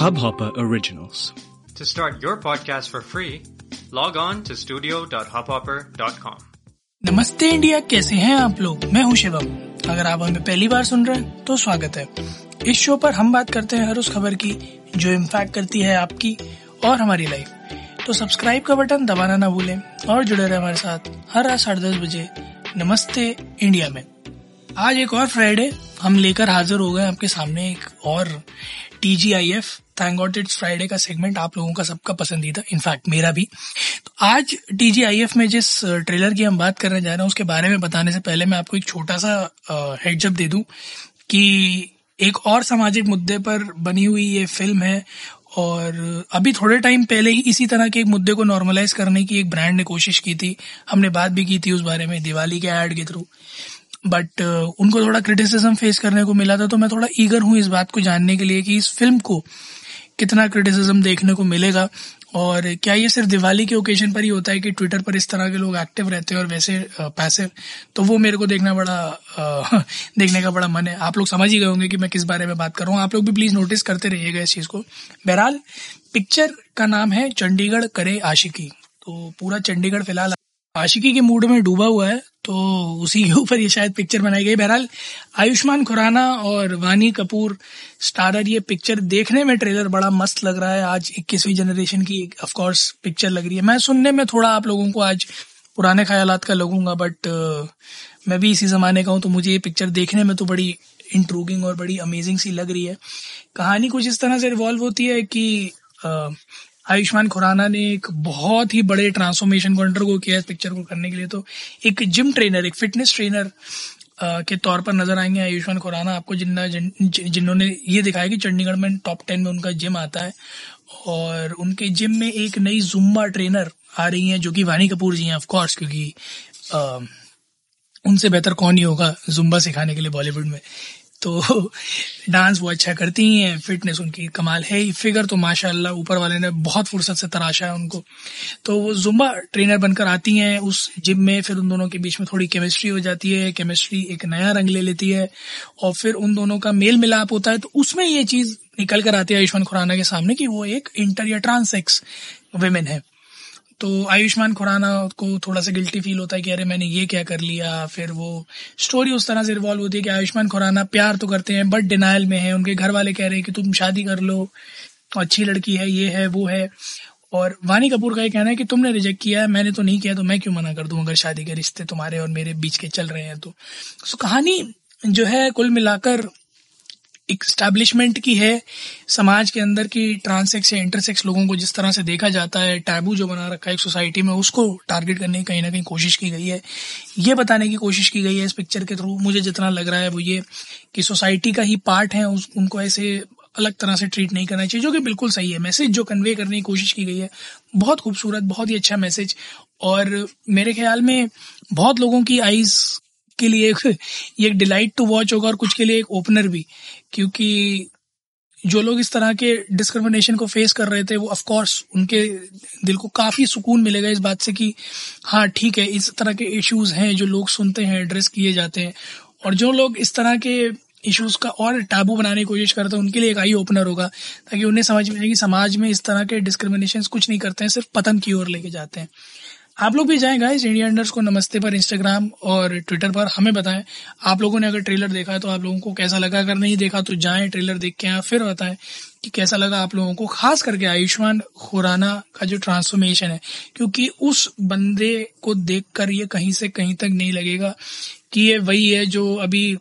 Hubhopper Originals. To start your podcast for free, log on to studio.hubhopper.com. नमस्ते India कैसे हैं आप लोग? मैं हूँ शिवम। अगर आप हमें पहली बार सुन रहे हैं तो स्वागत है। इस शो पर हम बात करते हैं हर उस खबर की जो इम्पैक्ट करती है आपकी और हमारी लाइफ तो सब्सक्राइब का बटन दबाना ना भूलें और जुड़े रहे हमारे साथ हर रात साढ़े दस बजे नमस्ते इंडिया में। आज एक और फ्राइडे हम लेकर हाजिर हो गए आपके सामने एक और T G I F thank God it's Friday का सेगमेंट आप लोगों का सबका पसंदीदा इनफैक्ट मेरा भी। तो आज टी जी आई एफ़ में जिस ट्रेलर की हम बात करने जा रहे हैं, उसके बारे में बताने से पहले मैं आपको एक छोटा सा हेडजअप दे दूँ कि एक और सामाजिक मुद्दे पर बनी हुई ये फ़िल्म है और अभी थोड़े टाइम पहले ही इसी तरह के एक मुद्दे को नॉर्मलाइज करने की एक ब्रांड ने कोशिश की थी। हमने बात भी की थी उस बारे में, दिवाली के एड के थ्रू बट उनको थोड़ा क्रिटिसिज्म फेस करने को मिला था तो मैं थोड़ा ईगर हूँ इस बात को जानने के लिए कि इस फ़िल्म को कितना क्रिटिसिज्म देखने को मिलेगा। और क्या ये सिर्फ़ दिवाली के ओकेजन पर ही होता है कि ट्विटर पर इस तरह के लोग एक्टिव रहते हैं और वैसे पैसिव तो वो मेरे को देखना बड़ा देखने का बड़ा मन है। आप लोग समझ ही गए होंगे कि मैं किस बारे में बात कर रहा हूँ। आप लोग भी प्लीज़ नोटिस करते रहिएगा इस चीज़ को। बहरहाल पिक्चर का नाम है चंडीगढ़ करे आशिकी। तो पूरा चंडीगढ़ फ़िलहाल आशिकी के मूड में डूबा हुआ है तो उसी के ऊपर ये शायद पिक्चर बनाई गई। बहरहाल, आयुष्मान खुराना और वानी कपूर स्टारर ये पिक्चर देखने में ट्रेलर बड़ा मस्त लग रहा है। आज इक्कीसवीं जनरेशन की ऑफ़ कोर्स पिक्चर लग रही है। मैं सुनने में थोड़ा आप लोगों को आज पुराने ख्याल का लगूँगा बट मैं भी इसी जमाने का हूँ तो मुझे ये पिक्चर देखने में तो बड़ी इंट्रूगिंग और बड़ी अमेजिंग सी लग रही है। कहानी कुछ इस तरह से रिवॉल्व होती है कि आयुष्मान खुराना ने एक बहुत ही बड़े ट्रांसफॉर्मेशन को अंडरगो किया इस पिक्चर को करने के लिए। तो एक जिम ट्रेनर एक फिटनेस ट्रेनर के तौर पर नज़र आएँगे आयुष्मान खुराना आपको जिन जिन्होंने ये दिखाया कि चंडीगढ़ में टॉप टेन में उनका जिम आता है। और उनके जिम में एक नई जुम्बा ट्रेनर आ रही हैं जो कि वानी कपूर जी हैं ऑफ़ कोर्स क्योंकि आ, उनसे बेहतर कौन ही होगा जुम्बा सिखाने के लिए बॉलीवुड में। तो डांस वो अच्छा करती ही हैं फिटनेस उनकी कमाल है। ही फिगर तो माशाल्लाह ऊपर वाले ने बहुत फुर्सत से तराशा है उनको। तो वो जुम्बा ट्रेनर बनकर आती हैं उस जिम में, फिर उन दोनों के बीच में थोड़ी केमिस्ट्री हो जाती है। केमिस्ट्री एक नया रंग ले लेती है और फिर उन दोनों का मेल मिलाप होता है। तो उसमें ये चीज़ निकल कर आती है आयुष्मान खुराना के सामने कि वो एक इंटर या ट्रांसेक्स वेमेन है। तो आयुष्मान खुराना को थोड़ा सा गिल्टी फील होता है कि अरे मैंने ये क्या कर लिया? फिर वो स्टोरी उस तरह से रिवॉल्व होती है कि आयुष्मान खुराना प्यार तो करते हैं बट डिनाइल में है। उनके घर वाले कह रहे हैं कि तुम शादी कर लो अच्छी लड़की है, ये है, वो है। और वानी कपूर का ये कहना है कि तुमने रिजेक्ट किया है, मैंने तो नहीं किया तो मैं क्यों मना कर दूँ अगर शादी के रिश्ते तुम्हारे और मेरे बीच के चल रहे हैं तो? सो कहानी जो है कुल मिलाकर एक स्टैब्लिशमेंट की है समाज के अंदर की ट्रांसेक्स या इंटरसेक्स लोगों को जिस तरह से देखा जाता है टैबू जो बना रखा है एक सोसाइटी में उसको टारगेट करने की कहीं ना कहीं कोशिश की गई है। ये बताने की कोशिश की गई है इस पिक्चर के थ्रू मुझे जितना लग रहा है वो ये कि सोसाइटी का ही पार्ट है उस, उनको ऐसे अलग तरह से ट्रीट नहीं करना चाहिए जो कि बिल्कुल सही है। मैसेज जो कन्वे करने की कोशिश की गई है बहुत खूबसूरत बहुत ही अच्छा मैसेज और मेरे ख्याल में बहुत लोगों की आईज के लिए ये एक डिलाइट टू वॉच होगा और कुछ के लिए एक ओपनर भी। क्योंकि जो लोग इस तरह के डिस्क्रिमिनेशन को फेस कर रहे थे, वो ऑफ़ कोर्स उनके दिल को काफ़ी सुकून मिलेगा इस बात से कि हाँ ठीक है, इस तरह के इश्यूज़ हैं जो लोग सुनते हैं एड्रेस किए जाते हैं। और जो लोग इस तरह के इश्यूज़ का और टाबू बनाने की कोशिश करते हैं, उनके लिए एक आई ओपनर होगा, ताकि उन्हें समझ में आए कि समाज में इस तरह के डिस्क्रिमिनेशन कुछ नहीं करते हैं, सिर्फ़ पतन की ओर लेके जाते हैं। आप लोग भी जाएँ गाइस इंडिया अंडर्स को नमस्ते पर इंस्टाग्राम और ट्विटर पर हमें बताएँ। आप लोगों ने अगर ट्रेलर देखा है तो आप लोगों को कैसा लगा? अगर नहीं देखा तो जाएँ ट्रेलर देख के आए, फिर बताएँ कि कैसा लगा आप लोगों को, खास करके आयुष्मान खुराना का जो ट्रांसफॉर्मेशन है। क्योंकि उस बंदे को देखकर ये कहीं से कहीं तक नहीं लगेगा कि ये वही है जो अभी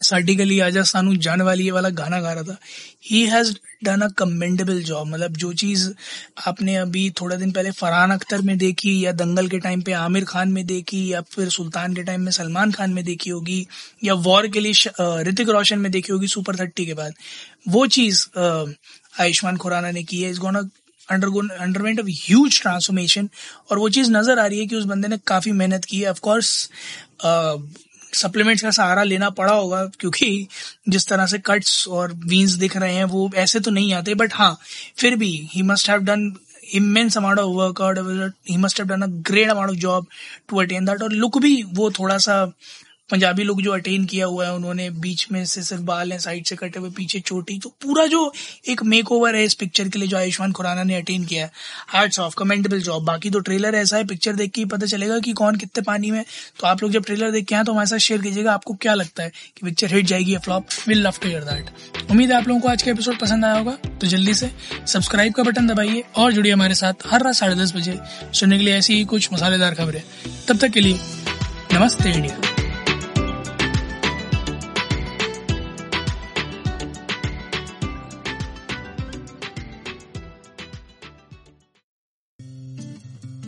साडी गली आजा सानू जान वाली वाला गाना गा रहा था he has done a commendable job मतलब जो चीज़ आपने अभी थोड़ा दिन पहले फरहान अख्तर में देखी या दंगल के टाइम पे आमिर खान में देखी या फिर सुल्तान के टाइम में सलमान खान में देखी होगी या वॉर के लिए ऋतिक रोशन में देखी होगी सुपर थर्टी के बाद वो चीज़ आयुष्मान खुराना ने की है इस gonna underwent of huge transformation और वो चीज़ नज़र आ रही है कि उस बंदे ने काफ़ी मेहनत की है ऑफकोर्स सप्लीमेंट्स का सहारा लेना पड़ा होगा, क्योंकि जिस तरह से कट्स और वीन्स दिख रहे हैं, वो ऐसे तो नहीं आते बट हाँ फिर भी he must have done immense amount of workout he must have done a great amount of job to attain that और लुक भी वो थोड़ा सा पंजाबी लोग जो अटेन किया हुआ है, उन्होंने बीच में से सिर्फ़ बाल हैं साइड से कटे हुए, पीछे चोटी तो पूरा जो एक मेक ओवर है इस पिक्चर के लिए जो आयुष्मान खुराना ने अटेन किया है। हार्ट्स ऑफ़ कमेंटेबल जॉब बाकी तो ट्रेलर ऐसा है पिक्चर देख के ही पता चलेगा कि कौन कितने पानी में तो आप लोग जब ट्रेलर देख के आए तो हमारे साथ शेयर कीजिएगा, आपको क्या लगता है कि पिक्चर हिट जाएगी या flop will love to hear that उम्मीद है आप लोगों को आज का एपिसोड पसंद आया होगा। तो जल्दी से सब्सक्राइब का बटन दबाइए और जुड़िए हमारे साथ हर रात साढ़े दस बजे सुनने के लिए ऐसी ही कुछ मसालेदार खबरें। तब तक के लिए नमस्ते इंडिया।